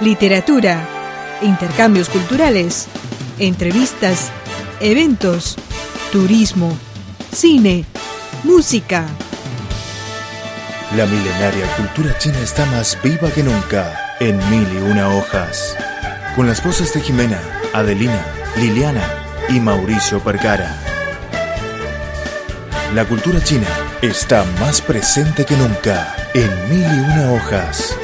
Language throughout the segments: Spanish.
literatura, intercambios culturales, entrevistas, eventos, turismo, cine, música. La milenaria cultura china está más viva que nunca en mil y una hojas. Con las voces de Jimena, Adelina, Liliana y Mauricio Percara. La cultura china está más presente que nunca en mil y una hojas.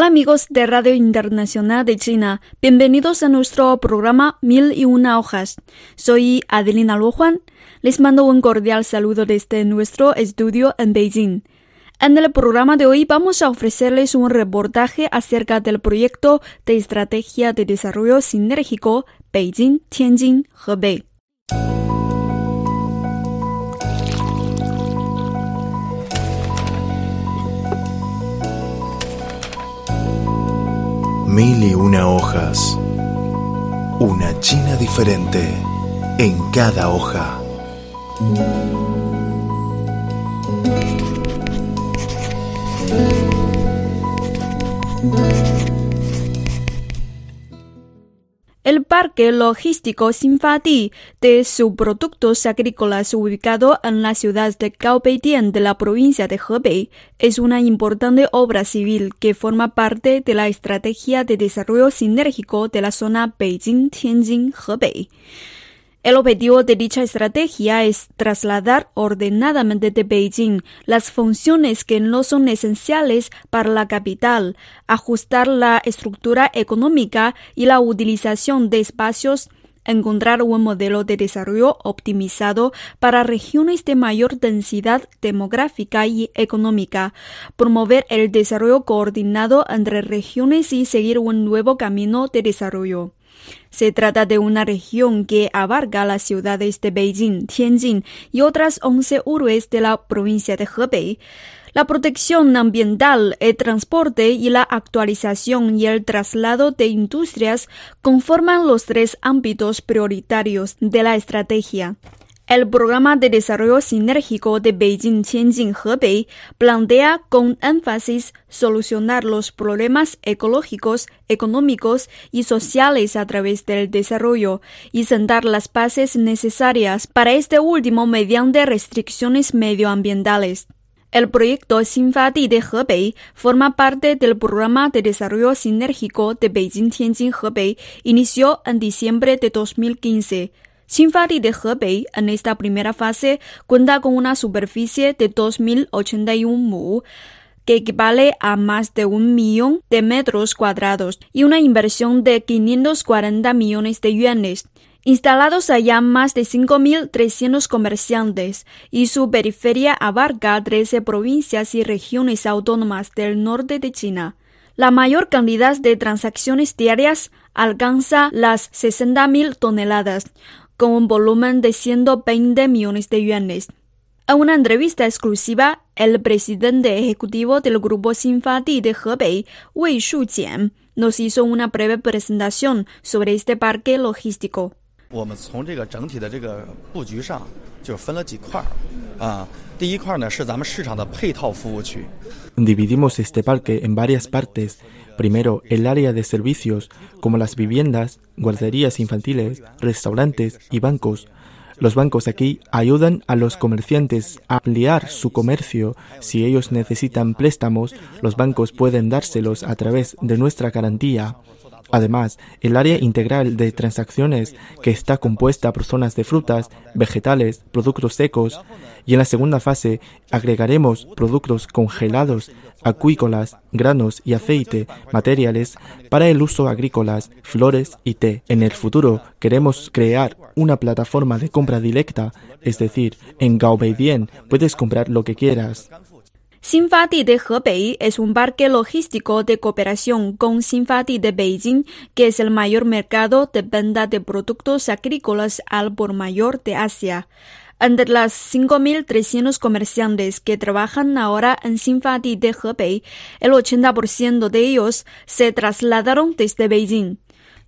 Hola amigos de Radio Internacional de China, bienvenidos a nuestro programa Mil y una hojas. Soy Adelina Luojuan. Les mando un cordial saludo desde nuestro estudio en Beijing. En el programa de hoy vamos a ofrecerles un reportaje acerca del proyecto de estrategia de desarrollo sinérgico Beijing-Tianjin-Hebei. Mil y una hojas. Una China diferente en cada hoja. El parque logístico Sinfadi de subproductos agrícolas ubicado en la ciudad de Gaobeidian de la provincia de Hebei es una importante obra civil que forma parte de la estrategia de desarrollo sinérgico de la zona Beijing-Tianjin-Hebei. El objetivo de dicha estrategia es trasladar ordenadamente de Beijing las funciones que no son esenciales para la capital, ajustar la estructura económica y la utilización de espacios, encontrar un modelo de desarrollo optimizado para regiones de mayor densidad demográfica y económica, promover el desarrollo coordinado entre regiones y seguir un nuevo camino de desarrollo. Se trata de una región que abarca las ciudades de Beijing, Tianjin y otras 11 urbes de la provincia de Hebei. La protección ambiental, el transporte y la actualización y el traslado de industrias conforman los tres ámbitos prioritarios de la estrategia. El programa de desarrollo sinérgico de Beijing-Tianjin-Hebei plantea con énfasis solucionar los problemas ecológicos, económicos y sociales a través del desarrollo y sentar las bases necesarias para este último mediante restricciones medioambientales. El proyecto Sinfadi de Hebei forma parte del programa de desarrollo sinérgico de Beijing-Tianjin-Hebei, inició en diciembre de 2015. Sinfadi de Hebei en esta primera fase cuenta con una superficie de 2.081 mu, que equivale a más de un millón de metros cuadrados y una inversión de 540 millones de yuanes. Instalados allá más de 5.300 comerciantes y su periferia abarca 13 provincias y regiones autónomas del norte de China. La mayor cantidad de transacciones diarias alcanza las 60.000 toneladas, con un volumen de 120 millones de yuanes. En una entrevista exclusiva, el presidente ejecutivo del grupo Sinfadi de Hebei, Wei Shujian, nos hizo una breve presentación sobre este parque logístico. Dividimos este parque en varias partes. Primero, el área de servicios, como las viviendas, guarderías infantiles, restaurantes y bancos. Los bancos aquí ayudan a los comerciantes a ampliar su comercio. Si ellos necesitan préstamos, los bancos pueden dárselos a través de nuestra garantía. Además, el área integral de transacciones, que está compuesta por zonas de frutas, vegetales, productos secos, y en la segunda fase agregaremos productos congelados, acuícolas, granos y aceite, materiales para el uso agrícolas, flores y té. En el futuro queremos crear una plataforma de compra directa, es decir, en Gaobeidien puedes comprar lo que quieras. Sinfadi de Hebei es un parque logístico de cooperación con Sinfadi de Beijing, que es el mayor mercado de venta de productos agrícolas al por mayor de Asia. Entre las 5.300 comerciantes que trabajan ahora en Sinfadi de Hebei, el 80% de ellos se trasladaron desde Beijing.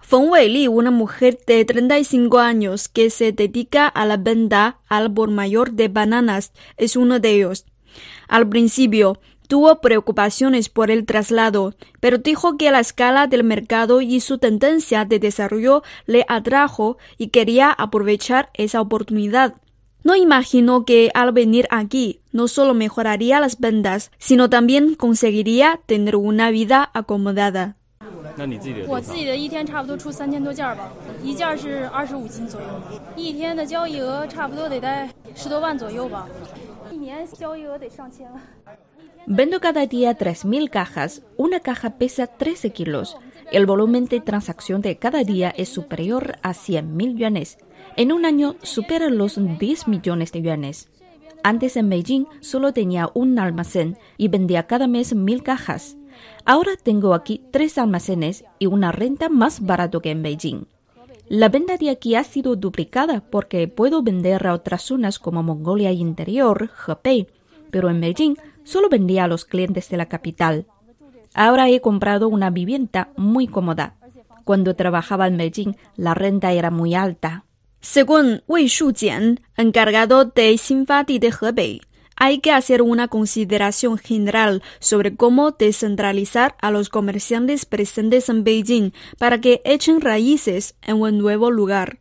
Feng Weili, una mujer de 35 años que se dedica a la venta al por mayor de bananas, es uno de ellos. Al principio, tuvo preocupaciones por el traslado, pero dijo que la escala del mercado y su tendencia de desarrollo le atrajo y quería aprovechar esa oportunidad. No imaginó que al venir aquí no solo mejoraría las ventas, sino también conseguiría tener una vida acomodada. Vendo cada día 3.000 cajas. Una caja pesa 13 kilos. El volumen de transacción de cada día es superior a 100.000 yuanes. En un año supera los 10 millones de yuanes. Antes en Beijing solo tenía un almacén y vendía cada mes mil cajas. Ahora tengo aquí tres almacenes y una renta más barato que en Beijing. La venta de aquí ha sido duplicada porque puedo vender a otras zonas como Mongolia Interior, Hebei, pero en Beijing solo vendía a los clientes de la capital. Ahora he comprado una vivienda muy cómoda. Cuando trabajaba en Beijing, la renta era muy alta. Según Wei Shujian, encargado de Xinfadi de Hebei, hay que hacer una consideración general sobre cómo descentralizar a los comerciantes presentes en Beijing para que echen raíces en un nuevo lugar.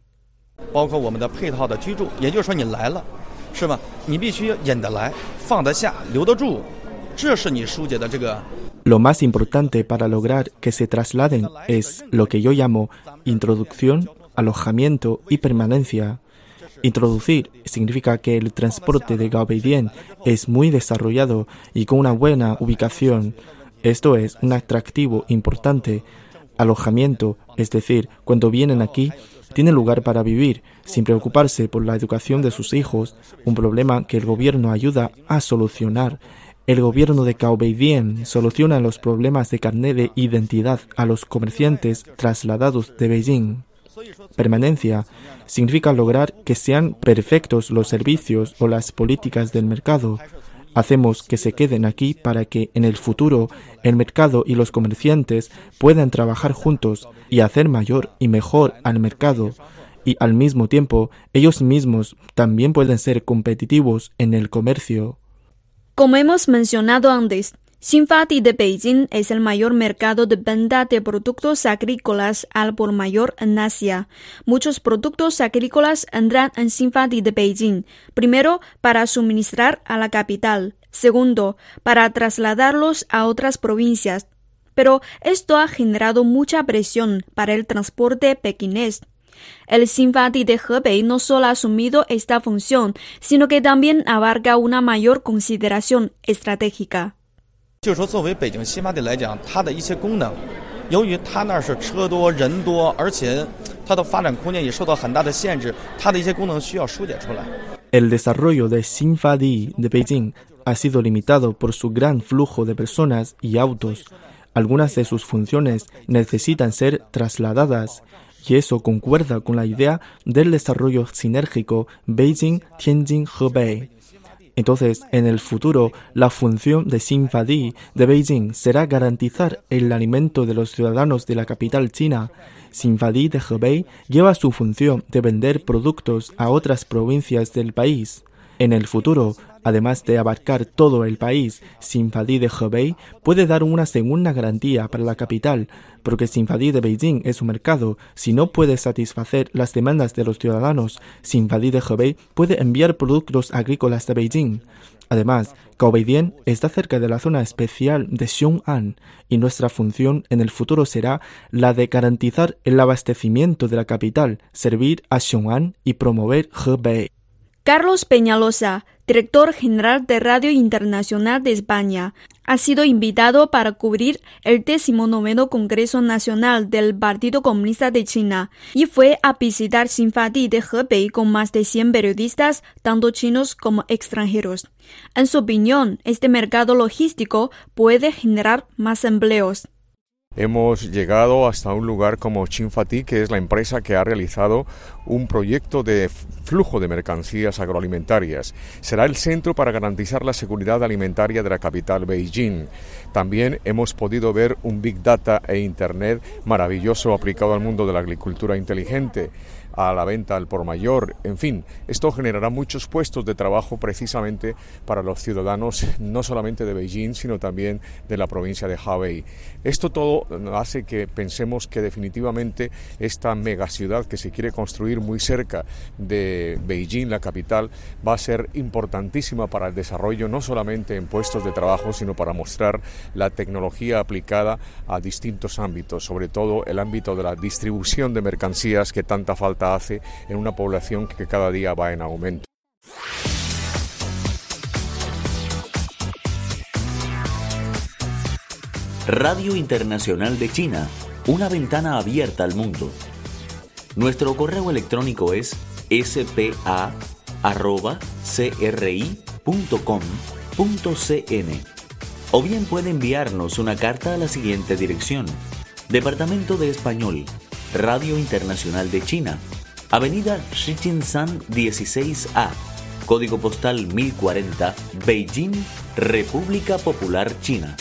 Lo más importante para lograr que se trasladen es lo que yo llamo introducción, alojamiento y permanencia. Introducir significa que el transporte de Gaobeidien es muy desarrollado y con una buena ubicación. Esto es un atractivo importante. Alojamiento, es decir, cuando vienen aquí, tienen lugar para vivir, sin preocuparse por la educación de sus hijos, un problema que el gobierno ayuda a solucionar. El gobierno de Gaobeidien soluciona los problemas de carnet de identidad a los comerciantes trasladados de Beijing. Permanencia significa lograr que sean perfectos los servicios o las políticas del mercado. Hacemos que se queden aquí para que en el futuro el mercado y los comerciantes puedan trabajar juntos y hacer mayor y mejor al mercado y al mismo tiempo ellos mismos también pueden ser competitivos en el comercio. Como hemos mencionado antes, Xinfadi de Beijing es el mayor mercado de venta de productos agrícolas al por mayor en Asia. Muchos productos agrícolas entran en Xinfadi de Beijing, primero para suministrar a la capital, segundo para trasladarlos a otras provincias. Pero esto ha generado mucha presión para el transporte pequinés. El Xinfadi de Hebei no solo ha asumido esta función, sino que también abarca una mayor consideración estratégica. El desarrollo de Xinfadi de Beijing ha sido limitado por su gran flujo de personas y autos. Algunas de sus funciones necesitan ser trasladadas y eso concuerda con la idea del desarrollo sinérgico Beijing-Tianjin-Hebei. Entonces, en el futuro, la función de Xinfadi de Beijing será garantizar el alimento de los ciudadanos de la capital china. Xinfadi de Hebei lleva su función de vender productos a otras provincias del país. En el futuro, además de abarcar todo el país, Xinfadi de Hebei puede dar una segunda garantía para la capital, porque Xinfadi de Beijing es un mercado. Si no puede satisfacer las demandas de los ciudadanos, Xinfadi de Hebei puede enviar productos agrícolas de Beijing. Además, Gaobeidien está cerca de la zona especial de Xiong'an y nuestra función en el futuro será la de garantizar el abastecimiento de la capital, servir a Xiong'an y promover Hebei. Carlos Peñalosa, director general de Radio Internacional de España, ha sido invitado para cubrir el 19 Congreso Nacional del Partido Comunista de China y fue a visitar Xinfadi de Hebei con más de 100 periodistas, tanto chinos como extranjeros. En su opinión, este mercado logístico puede generar más empleos. Hemos llegado hasta un lugar como Chinfati, que es la empresa que ha realizado un proyecto de flujo de mercancías agroalimentarias. Será el centro para garantizar la seguridad alimentaria de la capital Beijing. También hemos podido ver un Big Data e Internet maravilloso aplicado al mundo de la agricultura inteligente. A la venta al por mayor. En fin, esto generará muchos puestos de trabajo precisamente para los ciudadanos no solamente de Beijing, sino también de la provincia de Hebei. Esto todo hace que pensemos que definitivamente esta megaciudad que se quiere construir muy cerca de Beijing, la capital, va a ser importantísima para el desarrollo no solamente en puestos de trabajo, sino para mostrar la tecnología aplicada a distintos ámbitos, sobre todo el ámbito de la distribución de mercancías que tanta falta hace en una población que cada día va en aumento. Radio Internacional de China, una ventana abierta al mundo. Nuestro correo electrónico es spa.cri.com.cn o bien puede enviarnos una carta a la siguiente dirección. Departamento de Español, Radio Internacional de China, Avenida Shichinshan 16A, Código Postal 1040, Beijing, República Popular China.